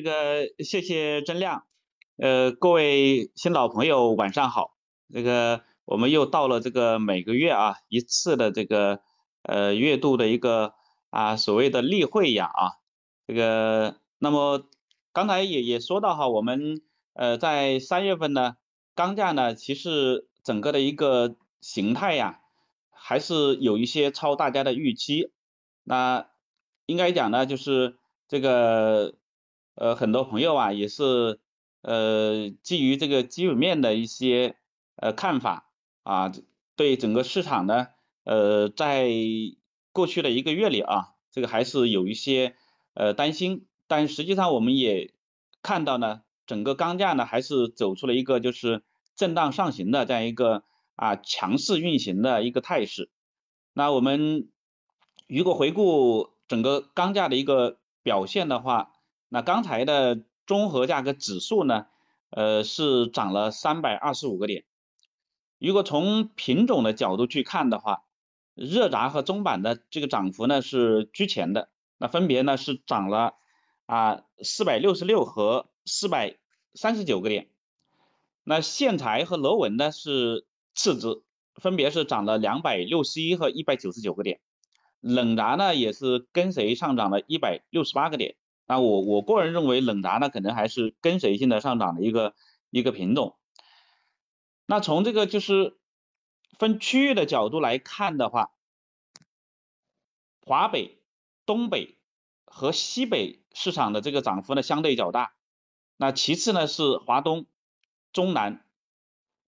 这个谢谢真亮，呃，各位新老朋友晚上好。这个我们又到了这个每个月啊一次的这个呃月度的一个啊所谓的例会呀啊。这个那么刚才也也说到哈，我们呃在三月份呢钢价呢其实整个的一个形态呀还是有一些超大家的预期。那应该讲呢就是这个。呃，很多朋友啊，也是呃基于这个基本面的一些呃看法啊，对整个市场呢，呃，在过去的一个月里啊，这个还是有一些呃担心，但实际上我们也看到呢，整个钢价呢还是走出了一个就是震荡上行的这样一个啊强势运行的一个态势。那我们如果回顾整个钢价的一个表现的话，那刚才的综合价格指数呢，呃是涨了三百二十五个点。如果从品种的角度去看的话，热轧和中板的这个涨幅呢是居前的，那分别呢是涨了啊四百六十六和四百三十九个点。那线材和螺纹呢是次之，分别是涨了两百六十一和一百九十九个点。冷轧呢也是跟随上涨了一百六十八个点。那我我个人认为冷轧呢，可能还是跟随性的上涨的一个一个品种。那从这个就是分区域的角度来看的话，华北、东北和西北市场的这个涨幅呢相对较大。那其次呢是华东、中南，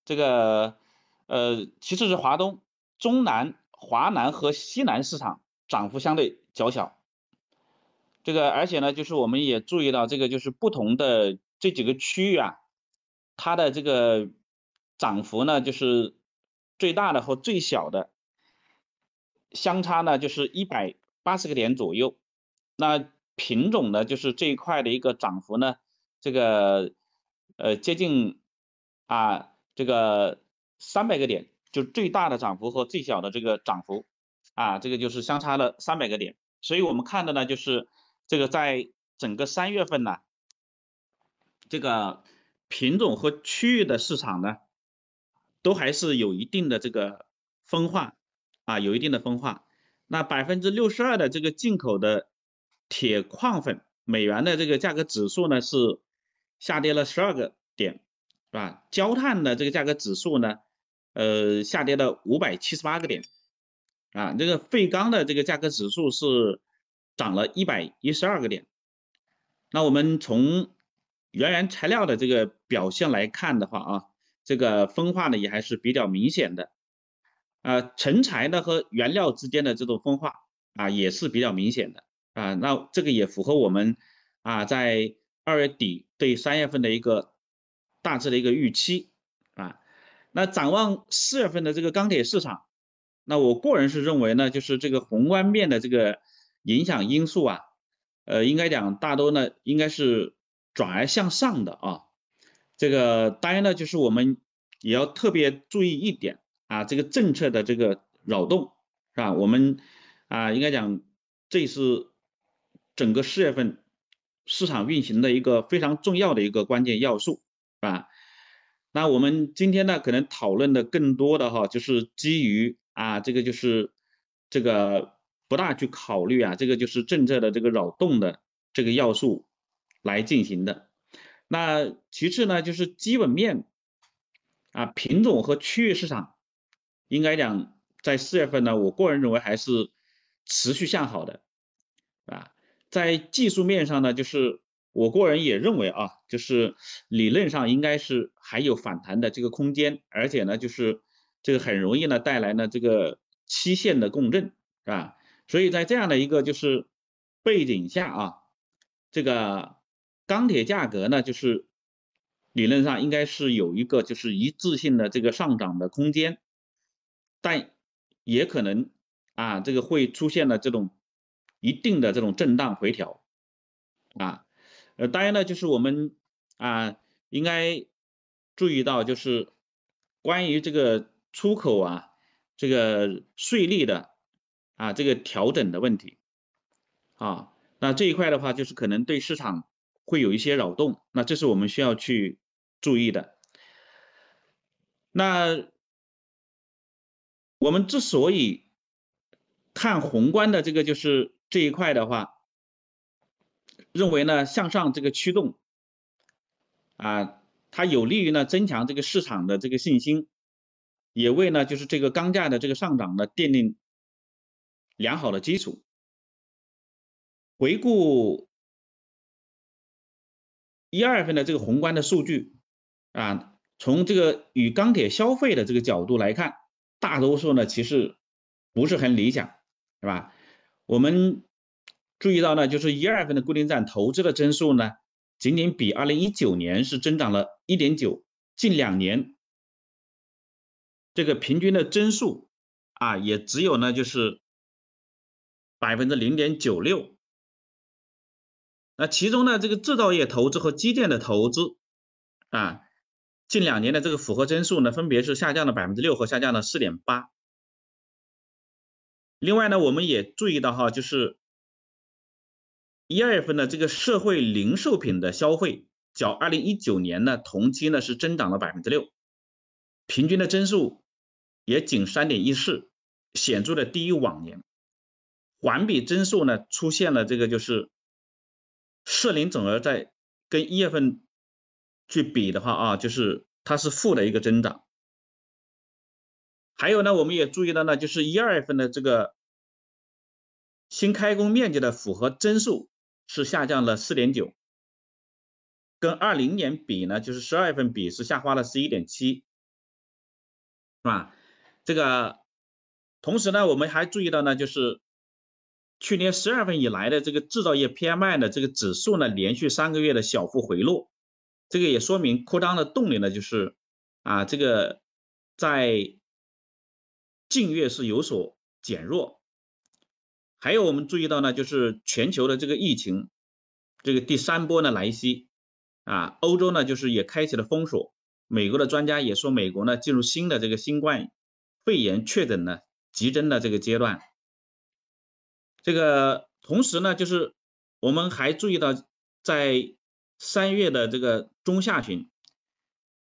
这个呃其次是华东、中南、华南和西南市场涨幅相对较小。这个，而且呢，就是我们也注意到，这个就是不同的这几个区域啊，它的这个涨幅呢，就是最大的和最小的相差呢，就是一百八十个点左右。那品种呢，就是这一块的一个涨幅呢，这个呃接近啊这个三百个点，就最大的涨幅和最小的这个涨幅啊，这个就是相差了三百个点。所以我们看的呢，就是。这个在整个三月份呢，这个品种和区域的市场呢，都还是有一定的这个分化啊，有一定的分化。那百分之六十二的这个进口的铁矿粉美元的这个价格指数呢，是下跌了十二个点，是吧？焦炭的这个价格指数呢，呃，下跌了五百七十八个点，啊，这个废钢的这个价格指数是。涨了一百一十二个点，那我们从原原材料的这个表现来看的话啊，这个分化呢也还是比较明显的，啊，成材呢和原料之间的这种分化啊也是比较明显的。啊，那这个也符合我们啊在二月底对三月份的一个大致的一个预期啊，那展望四月份的这个钢铁市场，那我个人是认为呢，就是这个宏观面的这个。影响因素啊，呃，应该讲大多呢应该是转而向上的啊。这个当然呢，就是我们也要特别注意一点啊，这个政策的这个扰动是吧？我们啊应该讲这是整个四月份市场运行的一个非常重要的一个关键要素啊。那我们今天呢可能讨论的更多的哈，就是基于啊这个就是这个。不大去考虑啊，这个就是政策的这个扰动的这个要素来进行的。那其次呢，就是基本面啊，品种和区域市场，应该讲在四月份呢，我个人认为还是持续向好的啊。在技术面上呢，就是我个人也认为啊，就是理论上应该是还有反弹的这个空间，而且呢，就是这个很容易呢带来呢这个期限的共振，是吧？所以在这样的一个就是背景下啊，这个钢铁价格呢，就是理论上应该是有一个就是一致性的这个上涨的空间，但也可能啊，这个会出现了这种一定的这种震荡回调啊，呃，当然呢，就是我们啊应该注意到就是关于这个出口啊这个税率的。啊，这个调整的问题，啊，那这一块的话，就是可能对市场会有一些扰动，那这是我们需要去注意的。那我们之所以看宏观的这个就是这一块的话，认为呢向上这个驱动啊，它有利于呢增强这个市场的这个信心，也为呢就是这个钢价的这个上涨呢奠定良好的基础。回顾一二月份的这个宏观的数据啊，从这个与钢铁消费的这个角度来看，大多数呢其实不是很理想，是吧？我们注意到呢，就是一二月份的固定资产投资的增速呢，仅仅比二零一九年是增长了一点九，近两年这个平均的增速啊，也只有呢就是百分之零点九六。那其中呢，这个制造业投资和基建的投资啊，近两年的这个复合增速呢，分别是下降了百分之六和下降了四点八。另外呢，我们也注意到哈，就是一二月份的这个社会零售品的消费，较二零一九年呢同期呢是增长了百分之六，平均的增速也仅三点一四，显著的低于往年，环比增速呢出现了这个就是。社零总额在跟一月份去比的话啊，就是它是负的一个增长。还有呢，我们也注意到呢，就是一二月份的这个新开工面积的复合增速是下降了四点九，跟二零年比呢，就是十二月份比是下滑了十一点七，是吧？这个同时呢，我们还注意到呢，就是。去年十二份以来的这个制造业 PMI 的这个指数呢，连续三个月的小幅回落，这个也说明扩张的动力呢，就是啊，这个在近月是有所减弱。还有我们注意到呢，就是全球的这个疫情，这个第三波呢来袭啊，欧洲呢就是也开启了封锁，美国的专家也说，美国呢进入新的这个新冠肺炎确诊呢急增的这个阶段。这个同时呢，就是我们还注意到，在三月的这个中下旬，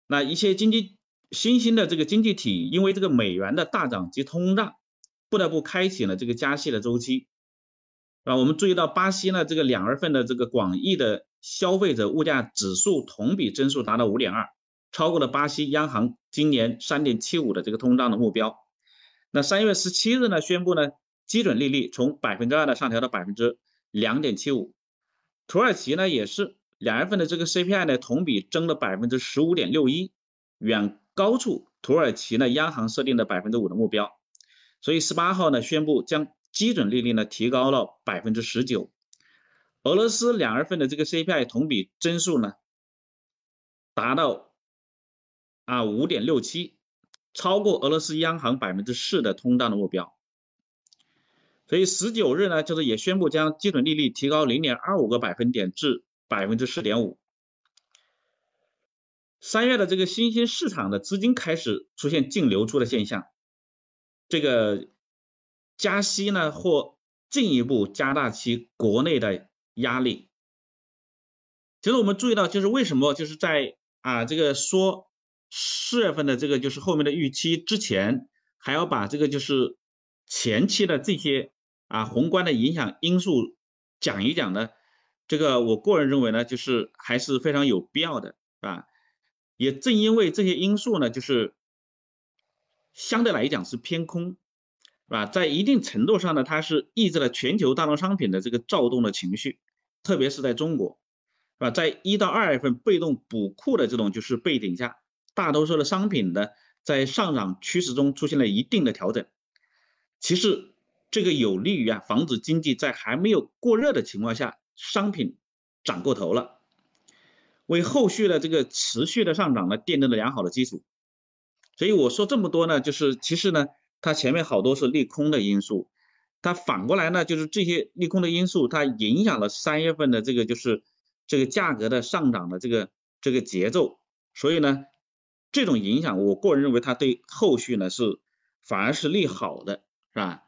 那一些经济新兴的这个经济体，因为这个美元的大涨及通胀，不得不开启了这个加息的周期，啊，我们注意到巴西呢，这个两月份的这个广义的消费者物价指数同比增速达到五点二，超过了巴西央行今年三点七五的这个通胀的目标。那三月十七日呢，宣布呢。基准利率从百分之二呢上调到百分之两点七五，土耳其呢也是两月份的这个 CPI 呢同比增了百分之十五点六一，远高出土耳其呢央行设定的百分之五的目标，所以十八号呢宣布将基准利率呢提高了百分之十九。俄罗斯两月份的这个 CPI 同比增速呢达到啊五点六七，超过俄罗斯央行百分之四的通胀的目标。所以十九日呢，就是也宣布将基准利率提高零点二五个百分点至百分之四点五。三月的这个新兴市场的资金开始出现净流出的现象，这个加息呢或进一步加大其国内的压力。其实我们注意到，就是为什么就是在啊这个说四月份的这个就是后面的预期之前，还要把这个就是前期的这些。啊，宏观的影响因素讲一讲呢，这个我个人认为呢，就是还是非常有必要的，是吧？也正因为这些因素呢，就是相对来讲是偏空，是吧？在一定程度上呢，它是抑制了全球大宗商品的这个躁动的情绪，特别是在中国，是吧？在一到二月份被动补库的这种就是背景下，大多数的商品呢在上涨趋势中出现了一定的调整，其实。这个有利于啊防止经济在还没有过热的情况下商品涨过头了，为后续的这个持续的上涨呢奠定了良好的基础。所以我说这么多呢，就是其实呢，它前面好多是利空的因素，它反过来呢，就是这些利空的因素它影响了三月份的这个就是这个价格的上涨的这个这个节奏。所以呢，这种影响我个人认为它对后续呢是反而是利好的，是吧？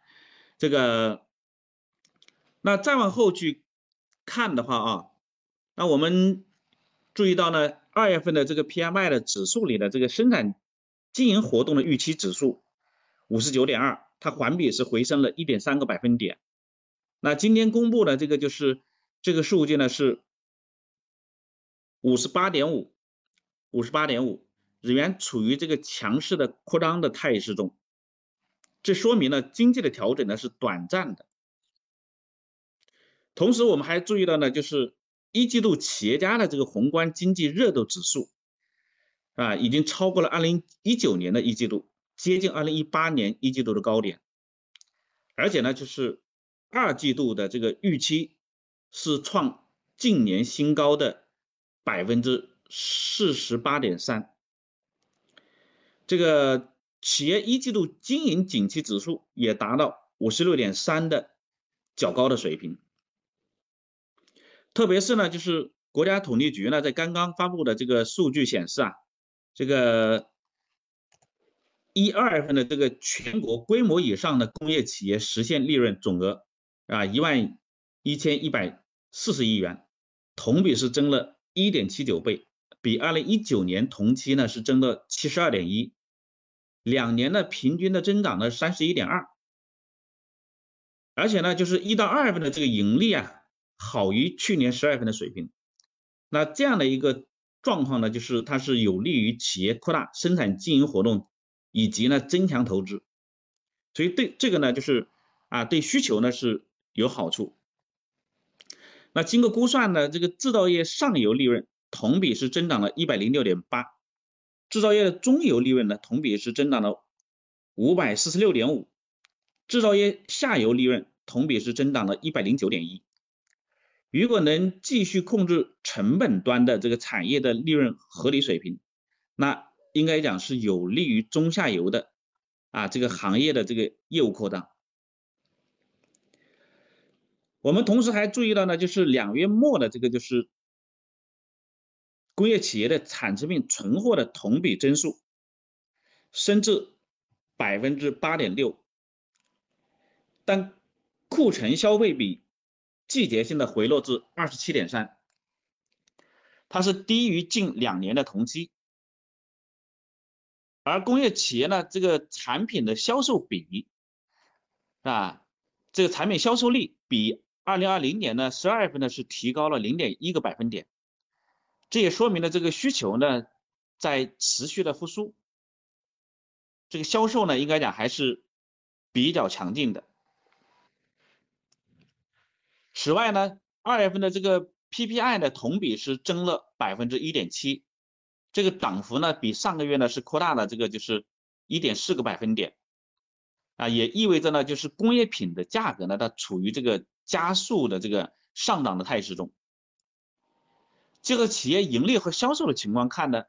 这个，那再往后去看的话啊，那我们注意到呢，二月份的这个 PMI 的指数里的这个生产经营活动的预期指数五十九点二，它环比是回升了一点三个百分点。那今天公布的这个就是这个数据呢是五十八点五，五十八点五，日元处于这个强势的扩张的态势中，这说明了经济的调整呢是短暂的。同时，我们还注意到呢，就是一季度企业家的这个宏观经济热度指数啊，已经超过了二零一九年的一季度，接近二零一八年一季度的高点，而且呢，就是二季度的这个预期是创近年新高的百分之四十八点三，这个企业一季度经营景气指数也达到五十六点三的较高的水平。特别是呢，就是国家统计局呢在刚刚发布的这个数据显示啊，这个一二月份的这个全国规模以上的工业企业实现利润总额啊一万一千一百四十亿元，同比是增了一点七九倍，比二零一九年同期呢是增了七十二点一，两年的平均的增长呢三十一点二，而且呢就是一到二月份的这个盈利啊。好于去年十二月份的水平，那这样的一个状况呢，就是它是有利于企业扩大生产经营活动，以及呢增强投资，所以对这个呢就是啊对需求呢是有好处。那经过估算呢，这个制造业上游利润同比是增长了一百零六点八，制造业的中游利润呢同比是增长了五百四十六点五，制造业下游利润同比是增长了一百零九点一。如果能继续控制成本端的这个产业的利润合理水平，那应该讲是有利于中下游的啊这个行业的这个业务扩张。我们同时还注意到呢，就是两月末的这个就是工业企业的产成品存货的同比增速升至百分之八点六，但库存消费比。季节性的回落至二十七点三，它是低于近两年的同期，而工业企业呢，这个产品的销售比啊，这个产品销售率比二零二零年呢十二月份呢是提高了零点一个百分点，这也说明了这个需求呢在持续的复苏，这个销售呢应该讲还是比较强劲的。此外呢，二月份的这个 PPI 呢，同比是增了百分之一点七，这个涨幅呢比上个月呢是扩大了这个就是一点四个百分点，啊，也意味着呢就是工业品的价格呢它处于这个加速的这个上涨的态势中。这个企业盈利和销售的情况看呢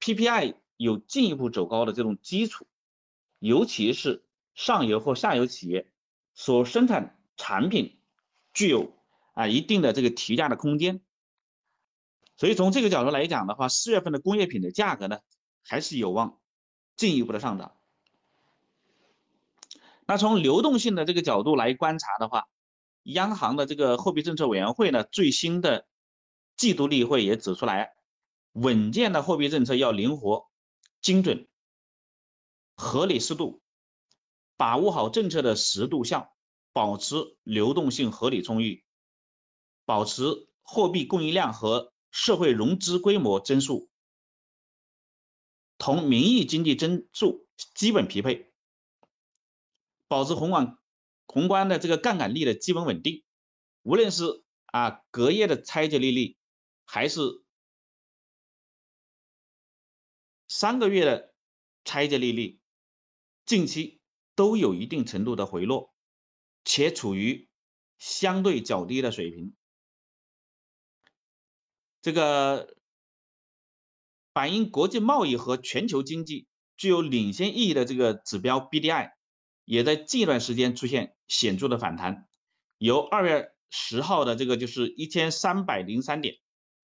，PPI 有进一步走高的这种基础，尤其是上游或下游企业所生产产品。具有啊一定的这个提价的空间，所以从这个角度来讲的话，四月份的工业品的价格呢还是有望进一步的上涨。那从流动性的这个角度来观察的话，央行的这个货币政策委员会呢最新的季度例会也指出来，稳健的货币政策要灵活、精准、合理适度，把握好政策的适度效。保持流动性合理充裕，保持货币供应量和社会融资规模增速同名义经济增速基本匹配，保持宏观宏观的这个杠杆率的基本稳定。无论是啊隔夜的拆借利率，还是三个月的拆借利率，近期都有一定程度的回落。且处于相对较低的水平，这个反映国际贸易和全球经济具有领先意义的这个指标 BDI，也在近一段时间出现显著的反弹，由二月十号的这个就是一千三百零三点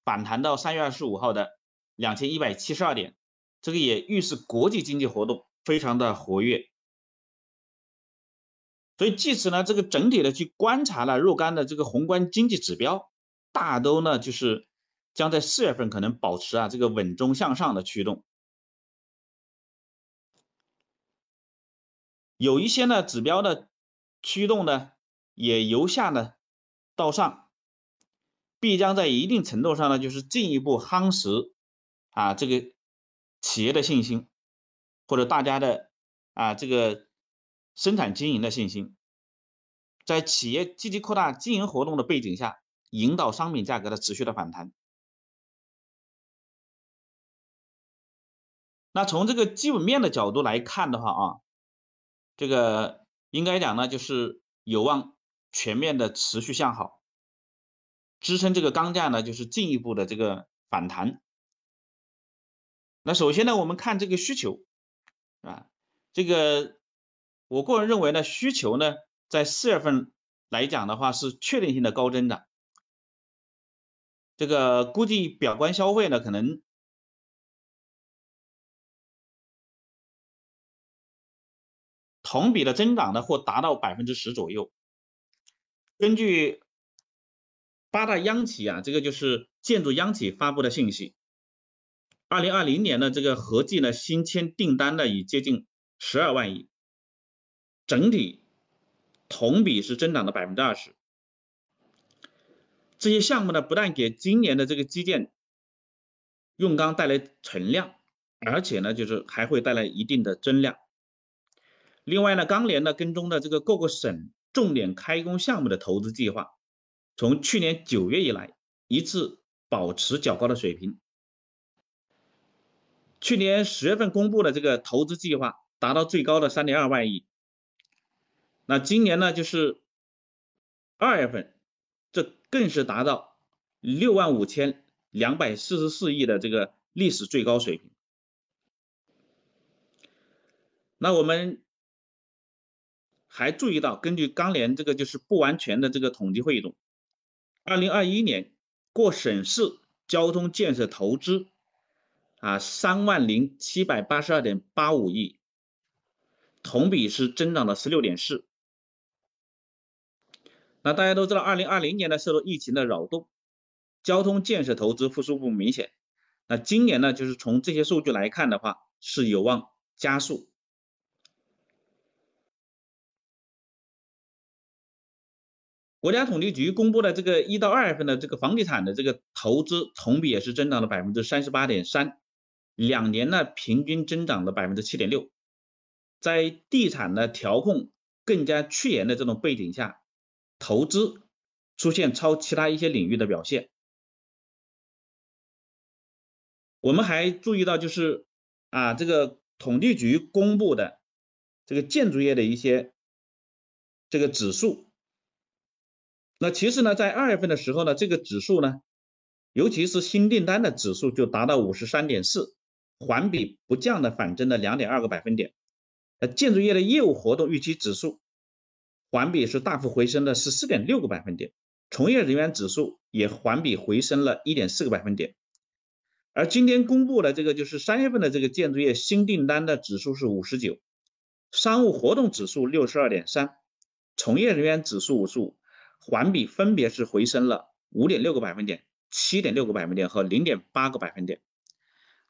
反弹到三月二十五号的两千一百七十二点，这个也预示国际经济活动非常的活跃。所以，即使呢，这个整体的去观察了若干的这个宏观经济指标，大都呢就是将在四月份可能保持啊这个稳中向上的驱动。有一些呢指标的驱动呢也由下呢到上，必将在一定程度上呢就是进一步夯实啊这个企业的信心，或者大家的啊这个生产经营的信心，在企业积极扩大经营活动的背景下，引导商品价格的持续的反弹。那从这个基本面的角度来看的话啊。这个应该讲呢，就是有望全面的持续向好，支撑这个钢价呢，就是进一步的这个反弹。那首先呢，我们看这个需求啊，这个我个人认为呢，需求呢，在四月份来讲的话是确定性的高增长，这个估计表观消费呢可能。同比的增长呢，或达到百分之十左右。根据八大央企啊，这个就是建筑央企发布的信息，二零二零年的这个合计呢新签订单呢已接近十二万亿，整体同比是增长了百分之二十。这些项目呢，不但给今年的这个基建用钢带来存量，而且呢，就是还会带来一定的增量。另外呢，钢联呢跟踪的这个各个省重点开工项目的投资计划，从去年九月以来一直保持较高的水平。去年十月份公布的这个投资计划达到最高的三点二万亿，那今年呢就是二月份，这更是达到六万五千两百四十四亿的这个历史最高水平。那我们。还注意到，根据钢联这个就是不完全的这个统计汇总，二零二一年过省市交通建设投资啊三万零七百八十二点八五亿，同比是增长了十六点四。那大家都知道，二零二零年呢受到疫情的扰动，交通建设投资复苏不明显。那今年呢，就是从这些数据来看的话，是有望加速。国家统计局公布的这个一到二月份的这个房地产的这个投资同比也是增长了百分之三十八点三，两年呢平均增长了百分之七点六，在地产的调控更加趋严的这种背景下，投资出现超其他一些领域的表现。我们还注意到就是啊这个统计局公布的这个建筑业的一些这个指数。那其实呢，在二月份的时候呢，这个指数呢，尤其是新订单的指数就达到五十三点四，环比不降的反增了两点二个百分点。呃，建筑业的业务活动预期指数环比是大幅回升的十四点六个百分点，从业人员指数也环比回升了一点四个百分点。而今天公布的这个就是三月份的这个建筑业新订单的指数是五十九，商务活动指数六十二点三，从业人员指数五十五。环比分别是回升了五点六个百分点、七点六个百分点和零点八个百分点，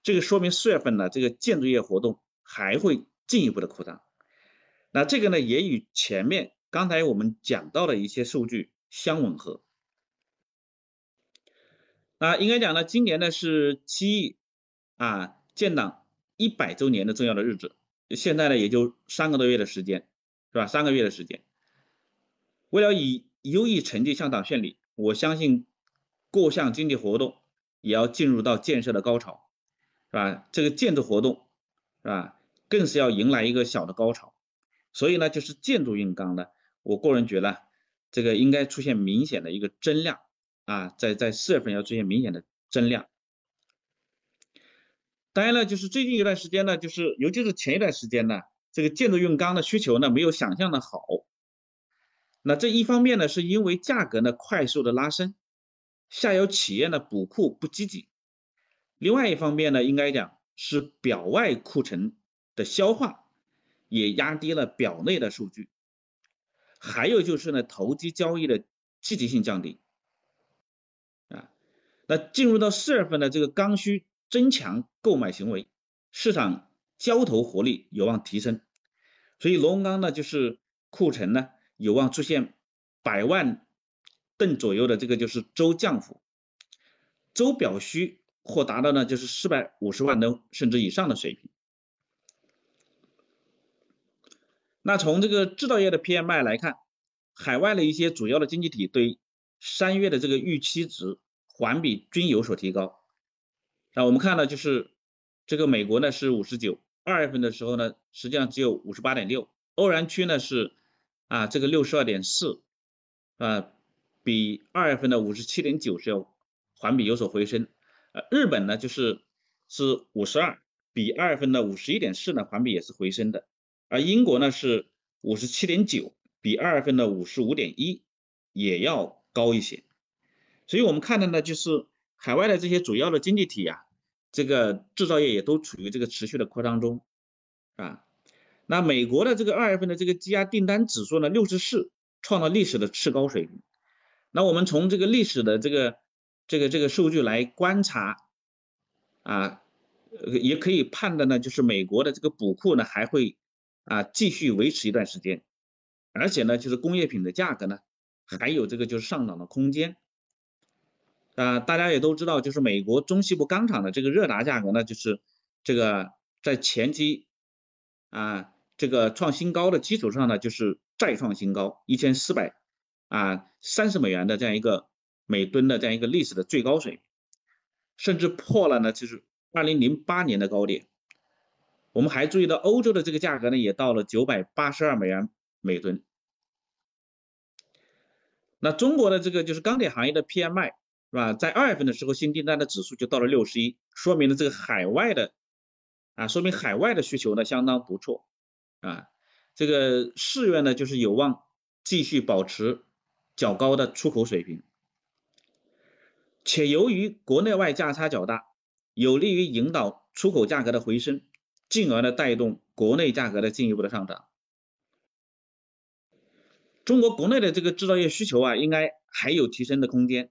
这个说明四月份呢，这个建筑业活动还会进一步的扩张。那这个呢，也与前面刚才我们讲到的一些数据相吻合。那应该讲呢，今年呢是七亿啊建党一百周年的重要的日子，现在呢也就三个多月的时间，是吧？三个月的时间，为了以优异成绩向党献礼，我相信各项经济活动也要进入到建设的高潮，是吧？这个建筑活动是吧，更是要迎来一个小的高潮。所以呢，就是建筑用钢呢，我个人觉得这个应该出现明显的一个增量啊，在在四月份要出现明显的增量。当然了，就是最近一段时间呢，就是尤其是前一段时间呢，这个建筑用钢的需求呢没有想象的好。那这一方面呢，是因为价格呢快速的拉升，下游企业呢补库不积极；另外一方面呢，应该讲是表外库存的消化也压低了表内的数据，还有就是呢投机交易的积极性降低。啊。那进入到四月份的这个刚需增强购买行为，市场交投活力有望提升，所以螺纹钢呢就是库存呢有望出现百万吨左右的这个就是周降幅，周表需或达到呢就是四百五十万吨甚至以上的水平。那从这个制造业的 PMI 来看，海外的一些主要的经济体对三月的这个预期值环比均有所提高。那我们看到就是这个美国呢是五十九，二月份的时候呢实际上只有五十八点六，欧元区呢是啊这个六十二点四，啊比二月份的五十七点九是要环比有所回升。呃，日本呢就是是五十二，比二月份的五十一点四呢环比也是回升的。而英国呢是五十七点九，比二月份的五十五点一也要高一些，所以我们看到呢，就是海外的这些主要的经济体呀，这个制造业也都处于这个持续的扩张中啊。那美国的这个二月份的这个积压订单指数呢，六十四，创造历史的次高水平。那我们从这个历史的这个这个这个数据来观察啊，也可以判断呢，就是美国的这个补库呢还会。啊，继续维持一段时间，而且呢，就是工业品的价格呢，还有这个就是上涨的空间。啊，大家也都知道，就是美国中西部钢厂的这个热轧价格呢，就是这个在前期啊这个创新高的基础上呢，就是再创新高，一千四百啊三十美元的这样一个每吨的这样一个历史的最高水平，甚至破了呢，就是二零零八年的高点。我们还注意到欧洲的这个价格呢，也到了九百八十二美元每吨。那中国的这个就是钢铁行业的 PMI 是吧？在二月份的时候，新订单的指数就到了六十一，说明了这个海外的啊，说明海外的需求呢相当不错啊。这个四月呢，就是有望继续保持较高的出口水平，且由于国内外价差较大，有利于引导出口价格的回升。进而呢带动国内价格的进一步的上涨。中国国内的这个制造业需求啊，应该还有提升的空间。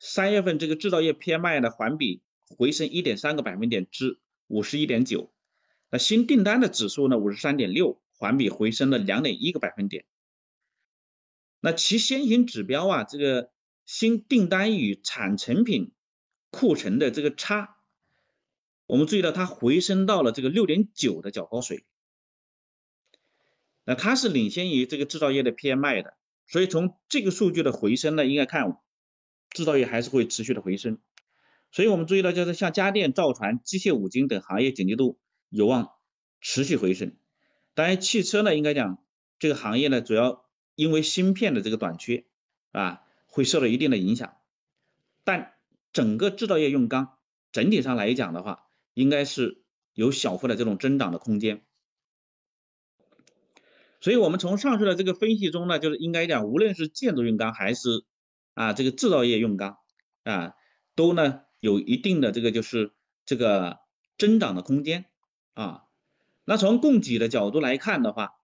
三月份这个制造业 PMI 呢环比回升一点三个百分点至五十一点九，那新订单的指数呢五十三点六，环比回升了两点一个百分点。那其先行指标啊，这个新订单与产成品库存的这个差。我们注意到它回升到了这个六点九的较高水平，那它是领先于这个制造业的 PMI 的，所以从这个数据的回升呢，应该看制造业还是会持续的回升，所以我们注意到就是像家电、造船、机械五金等行业景气度有望持续回升，当然汽车呢，应该讲这个行业呢，主要因为芯片的这个短缺啊，会受到一定的影响，但整个制造业用钢整体上来讲的话，应该是有小幅的这种增长的空间，所以我们从上述的这个分析中呢，就是应该讲，无论是建筑用钢还是啊这个制造业用钢啊，都呢有一定的这个就是这个增长的空间啊。那从供给的角度来看的话，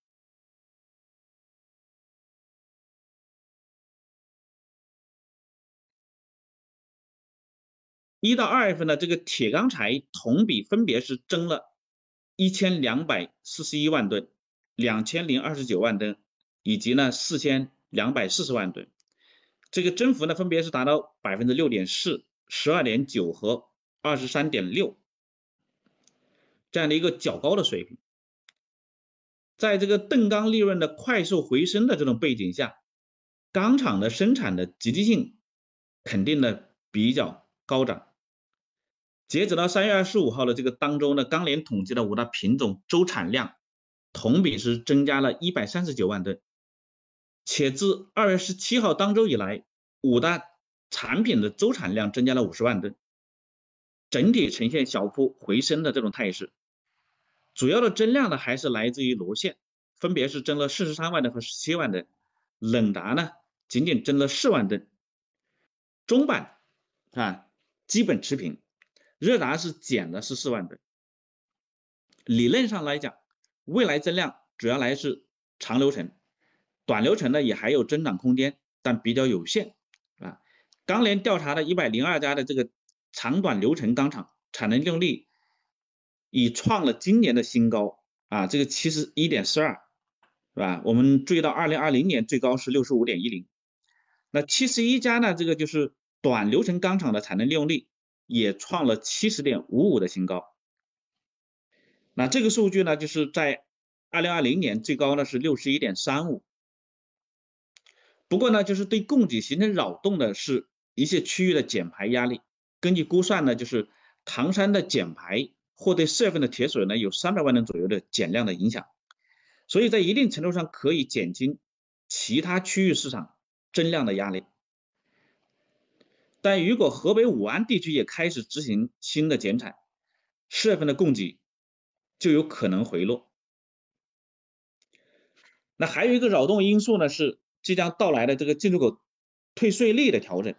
一到二月份的这个铁钢材同比分别是增了一千两百四十一万吨、两千零二十九万吨，以及呢四千两百四十万吨，这个增幅呢分别是达到百分之六点四、十二点九和二十三点六这样的一个较高的水平。在这个吨钢利润的快速回升的这种背景下，钢厂的生产的积极性肯定呢比较高涨。截止到三月二十五号的这个当周呢，钢联统计的五大品种周产量同比是增加了一百三十九万吨，且自二月十七号当周以来，五大产品的周产量增加了五十万吨，整体呈现小幅回升的这种态势。主要的增量呢还是来自于螺线，分别是增了四十三万吨和十七万吨，冷达呢仅仅增了四万吨，中板啊基本持平。热达是减了十四万吨，理论上来讲，未来增量主要来自长流程，短流程呢也还有增长空间，但比较有限啊。钢联调查的一百零二家的这个长短流程钢厂产能用率已创了今年的新高啊，这个七十一点四二，是吧？我们注意到二零二零年最高是六十五点一零，那七十一家呢，这个就是短流程钢厂的产能利用率也创了七十点五五的新高。那这个数据呢，就是在二零二零年最高呢是六十一点三五。不过呢，就是对供给形成扰动的是一些区域的减排压力。根据估算呢，就是唐山的减排或对四月份的铁水呢有三百万吨左右的减量的影响，所以在一定程度上可以减轻其他区域市场增量的压力。但如果河北武安地区也开始执行新的减产，四月份的供给就有可能回落。那还有一个扰动因素呢是。即将到来的这个进出口退税率的调整，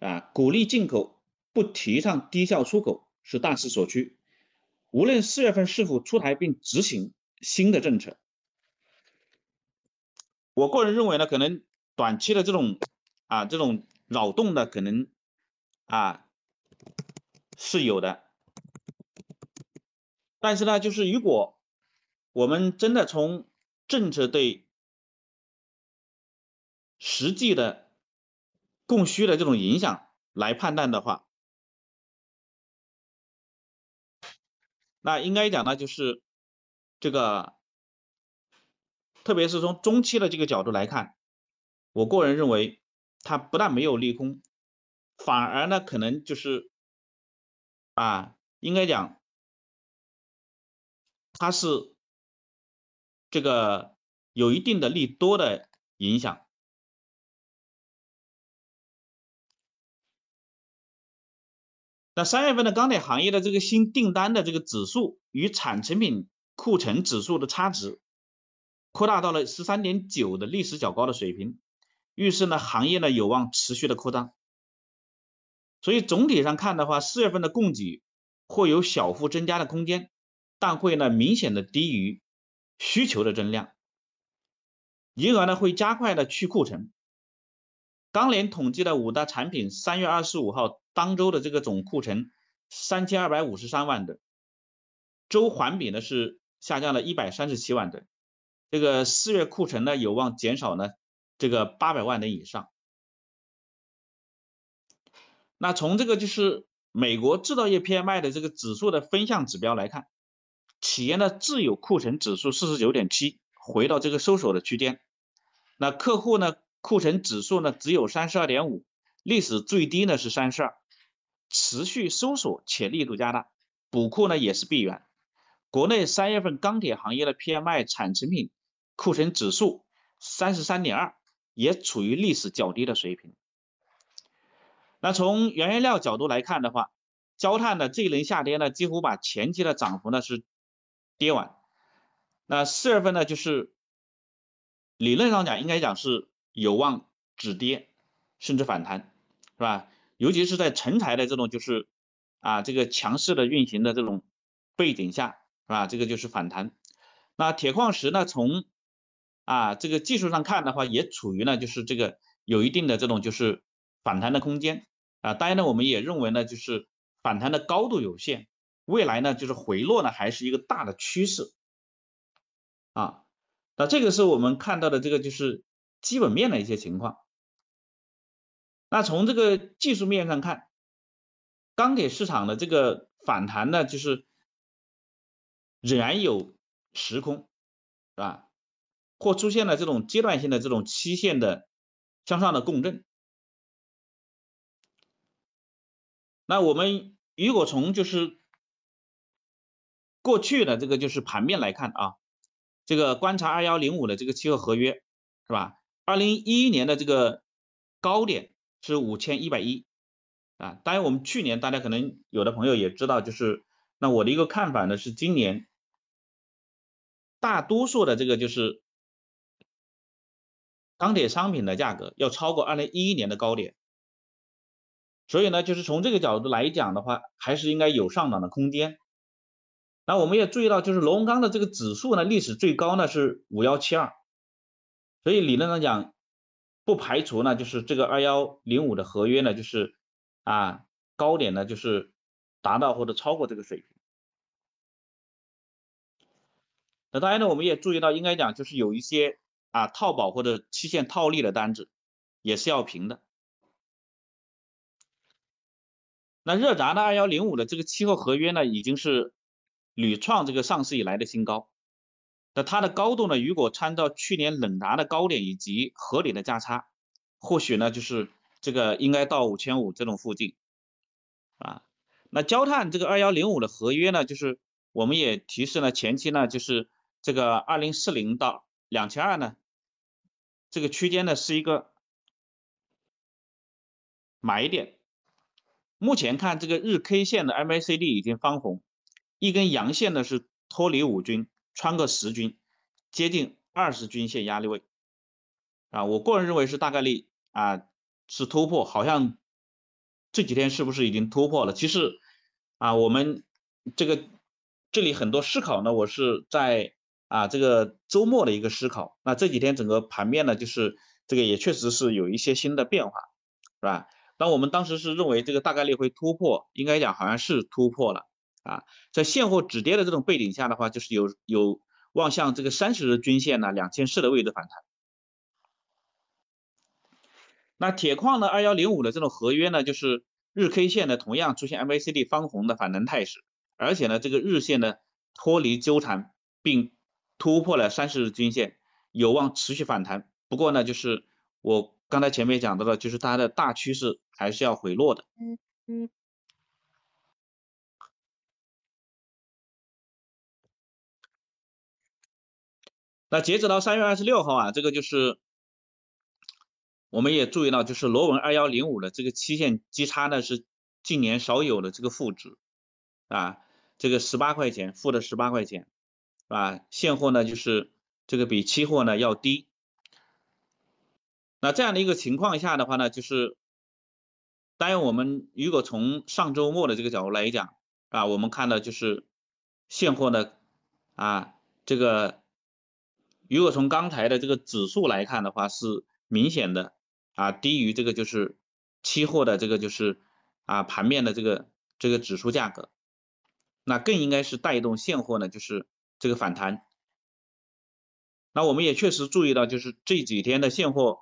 啊，鼓励进口，不提倡低效出口是大势所趋。无论四月份是否出台并执行新的政策，我个人认为呢，可能短期的这种啊这种扰动的可能啊是有的，但是呢，就是如果我们真的从政策对实际的供需的这种影响来判断的话，那应该讲呢，就是这个，特别是从中期的这个角度来看，我个人认为它不但没有利空，反而呢可能就是啊，应该讲它是这个有一定的利多的影响。那三月份的钢铁行业的这个新订单的这个指数与产成品库存指数的差值扩大到了十三点九的历史较高的水平，预示呢行业呢有望持续的扩张。所以总体上看的话，四月份的供给会有小幅增加的空间，但会呢明显的低于需求的增量，因而呢会加快的去库存。钢联统计的五大产品三月二十五号。当周的这个总库存三千二百五十三万吨，周环比呢是下降了一百三十七万吨，这个四月库存呢有望减少呢这个八百万吨以上。那从这个就是美国制造业 PMI 的这个指数的分项指标来看，企业呢自有库存指数四十九点七，回到这个收缩的区间，那客户呢库存指数呢只有三十二点五，历史最低呢是三十二。持续收缩且力度加大，补库呢也是必然。国内三月份钢铁行业的 PMI 产成品库存指数三十三点二，也处于历史较低的水平。那从原材料角度来看的话，焦炭的这一轮下跌呢，几乎把前期的涨幅呢是跌完。那四月份呢，就是理论上讲应该讲是有望止跌甚至反弹，是吧？尤其是在成材的这种就是啊这个强势的运行的这种背景下，是吧？这个就是反弹。那铁矿石呢，从啊这个技术上看的话，也处于呢就是这个有一定的这种就是反弹的空间啊。当然呢，我们也认为呢，就是反弹的高度有限，未来呢就是回落呢还是一个大的趋势啊。那这个是我们看到的这个就是基本面的一些情况。那从这个技术面上看，钢铁市场的这个反弹呢，就是仍然有时空，是吧？或出现了这种阶段性的这种期限的向上的共振。那我们如果从就是过去的这个就是盘面来看啊，这个观察二幺零五的这个期货合约，是吧？二零一一年的这个高点。是五千一百一啊，当然我们去年大家可能有的朋友也知道，就是那我的一个看法呢是今年大多数的这个就是钢铁商品的价格要超过二零一一年的高点，所以呢就是从这个角度来讲的话，还是应该有上涨的空间。那我们也注意到，就是龙钢的这个指数呢历史最高呢是五幺七二，所以理论上讲。不排除呢，就是这个二幺零五的合约呢，就是啊高点呢就是达到或者超过这个水平。那当然呢，我们也注意到，应该讲就是有一些啊套保或者期限套利的单子也是要平的。那热轧的二幺零五的这个期货合约呢，已经是屡创这个上市以来的新高。那它的高度呢？如果参照去年冷轧的高点以及合理的价差，或许呢就是这个应该到五千五这种附近啊。那焦炭这个二幺零五的合约呢，就是我们也提示呢，前期呢就是这个二零四零到两千二呢，这个区间呢是一个买点。目前看这个日 K 线的 MACD 已经翻红，一根阳线呢是脱离五均。穿个十均，接近二十均线压力位啊，我个人认为是大概率啊是突破，好像这几天是不是已经突破了？其实啊，我们这个这里很多思考呢，我是在啊这个周末的一个思考，那这几天整个盘面呢，就是这个也确实是有一些新的变化，是吧？那我们当时是认为这个大概率会突破，应该讲好像是突破了。啊，在现货止跌的这种背景下的话，就是有有望向这个三十日均线呢两千四的位置反弹。那铁矿呢二幺零五的这种合约呢，就是日 K 线呢同样出现 MACD 翻红的反弹态势，而且呢这个日线呢脱离纠缠并突破了三十日均线，有望持续反弹。不过呢，就是我刚才前面讲到的，就是它的大趋势还是要回落的。嗯嗯。那截止到三月二十六号啊，这个就是我们也注意到，就是螺纹二幺零五的这个期限基差呢是近年少有的这个负值啊，这个十八块钱负的十八块钱啊，现货呢就是这个比期货呢要低。那这样的一个情况下的话呢，就是当然我们如果从上周末的这个角度来讲啊，我们看到就是现货呢啊这个。如果从刚才的这个指数来看的话，是明显的啊低于这个就是期货的这个就是啊盘面的这个这个指数价格，那更应该是带动现货呢就是这个反弹。那我们也确实注意到，就是这几天的现货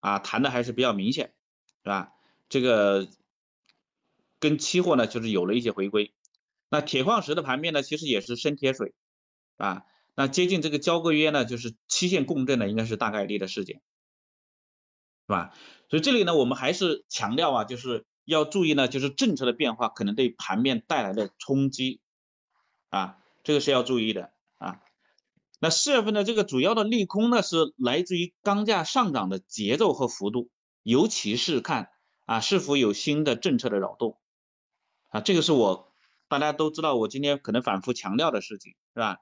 啊弹的还是比较明显，是吧？这个跟期货呢就是有了一些回归。那铁矿石的盘面呢，其实也是深铁水，啊。那接近这个交割约呢，就是期限共振呢，应该是大概率的事件，是吧？所以这里呢，我们还是强调啊，就是要注意呢，就是政策的变化可能对盘面带来的冲击啊，这个是要注意的啊。那四月份的这个主要的利空呢，是来自于钢价上涨的节奏和幅度，尤其是看啊是否有新的政策的扰动啊，这个是我大家都知道，我今天可能反复强调的事情，是吧？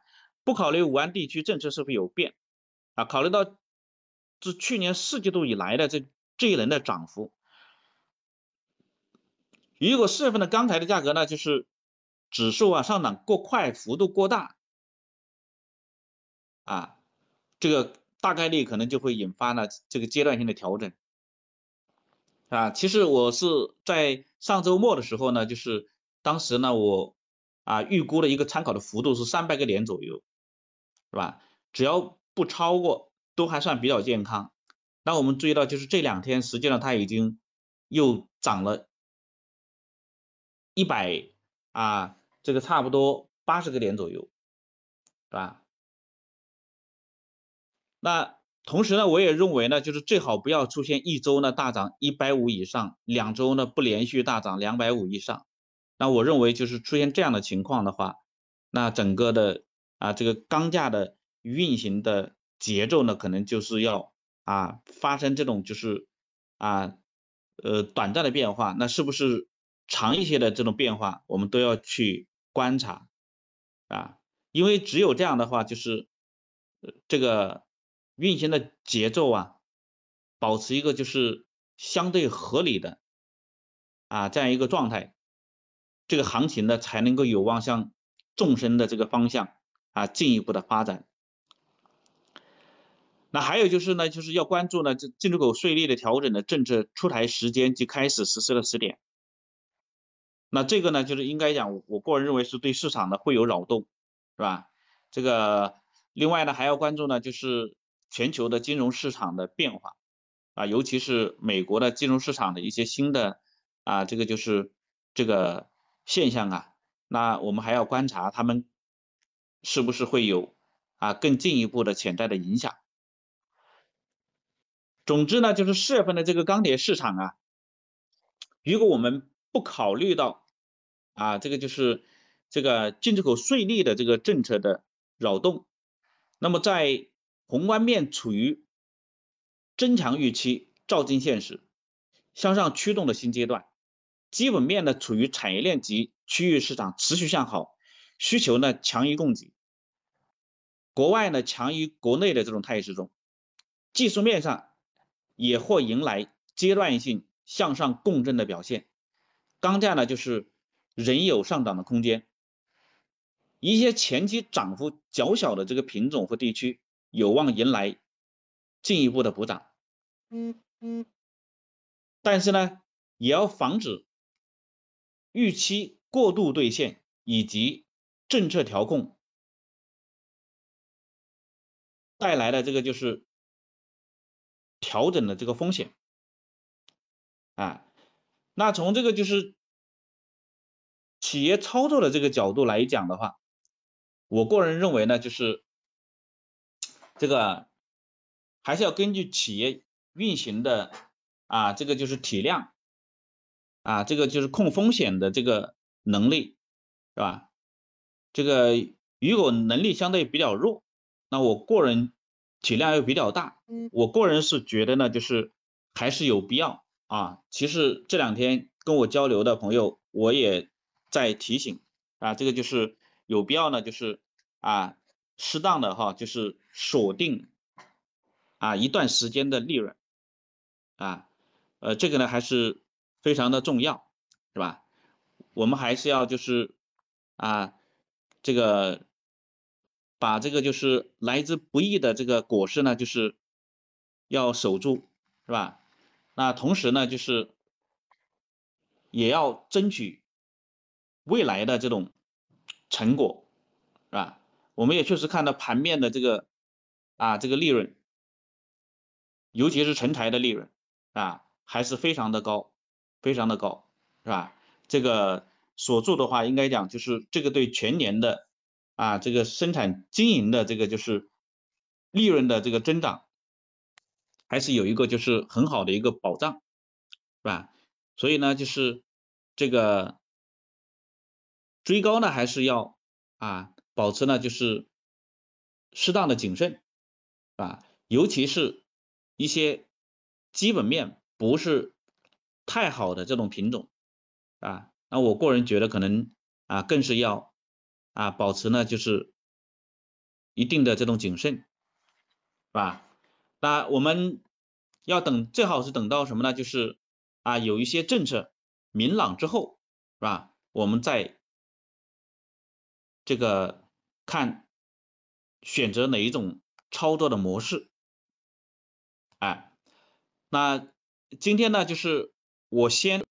不考虑武安地区政策是否有变啊，考虑到自去年四季度以来的这这一轮的涨幅，如果四月份的钢材的价格呢，就是指数啊上涨过快，幅度过大啊，这个大概率可能就会引发呢这个阶段性的调整啊。其实我是在上周末的时候呢，就是当时呢我啊预估的一个参考的幅度是三百个点左右。是吧？只要不超过，都还算比较健康。那我们注意到，就是这两天实际上它已经又涨了一百啊，这个差不多八十个点左右，是吧？那同时呢，我也认为呢，就是最好不要出现一周呢大涨一百五以上，两周呢不连续大涨两百五以上。那我认为就是出现这样的情况的话，那整个的。啊，这个钢价的运行的节奏呢，可能就是要啊发生这种就是啊呃短暂的变化，那是不是长一些的这种变化，我们都要去观察啊，因为只有这样的话，就是这个运行的节奏啊，保持一个就是相对合理的啊这样一个状态，这个行情呢才能够有望向纵深的这个方向。啊，进一步的发展。那还有就是呢，就是要关注呢，这进出口税率的调整的政策出台时间及开始实施的时点。那这个呢，就是应该讲，我个人认为是对市场呢会有扰动，是吧？这个另外呢，还要关注呢，就是全球的金融市场的变化啊，尤其是美国的金融市场的一些新的啊，这个就是这个现象啊。那我们还要观察他们是不是会有啊更进一步的潜在的影响。总之呢，就是四月份的这个钢铁市场啊，如果我们不考虑到啊这个就是这个进出口税率的这个政策的扰动，那么在宏观面处于增强预期、照进现实、向上驱动的新阶段，基本面呢处于产业链及区域市场持续向好，需求呢强于供给，国外呢强于国内的这种态势中，技术面上。也或迎来阶段性向上共振的表现，钢价呢就是仍有上涨的空间，一些前期涨幅较小的这个品种和地区有望迎来进一步的补涨，但是呢也要防止预期过度兑现以及政策调控带来的这个就是。调整的这个风险啊，那从这个就是企业操作的这个角度来讲的话，我个人认为呢，就是这个还是要根据企业运行的啊，这个就是体量啊，这个就是控风险的这个能力是吧？这个如果能力相对比较弱，那我个人。体量又比较大，我个人是觉得呢，就是还是有必要啊。其实这两天跟我交流的朋友，我也在提醒啊，这个就是有必要呢，就是啊，适当的哈，就是锁定啊一段时间的利润啊，呃，这个呢还是非常的重要，是吧？我们还是要就是啊这个。把这个就是来之不易的这个果实呢，就是要守住，是吧？那同时呢，就是也要争取未来的这种成果，是吧？我们也确实看到盘面的这个啊这个利润，尤其是成材的利润啊，还是非常的高，非常的高，是吧？这个锁住的话，应该讲就是这个对全年的。啊，这个生产经营的这个就是利润的这个增长，还是有一个就是很好的一个保障，是吧？所以呢，就是这个追高呢，还是要啊保持呢就是适当的谨慎，啊，尤其是一些基本面不是太好的这种品种，啊，那我个人觉得可能啊更是要。啊，保持呢就是一定的这种谨慎，是吧？那我们要等，最好是等到什么呢？就是啊有一些政策明朗之后，是吧？我们再这个看选择哪一种操作的模式。哎，那今天呢就是我先。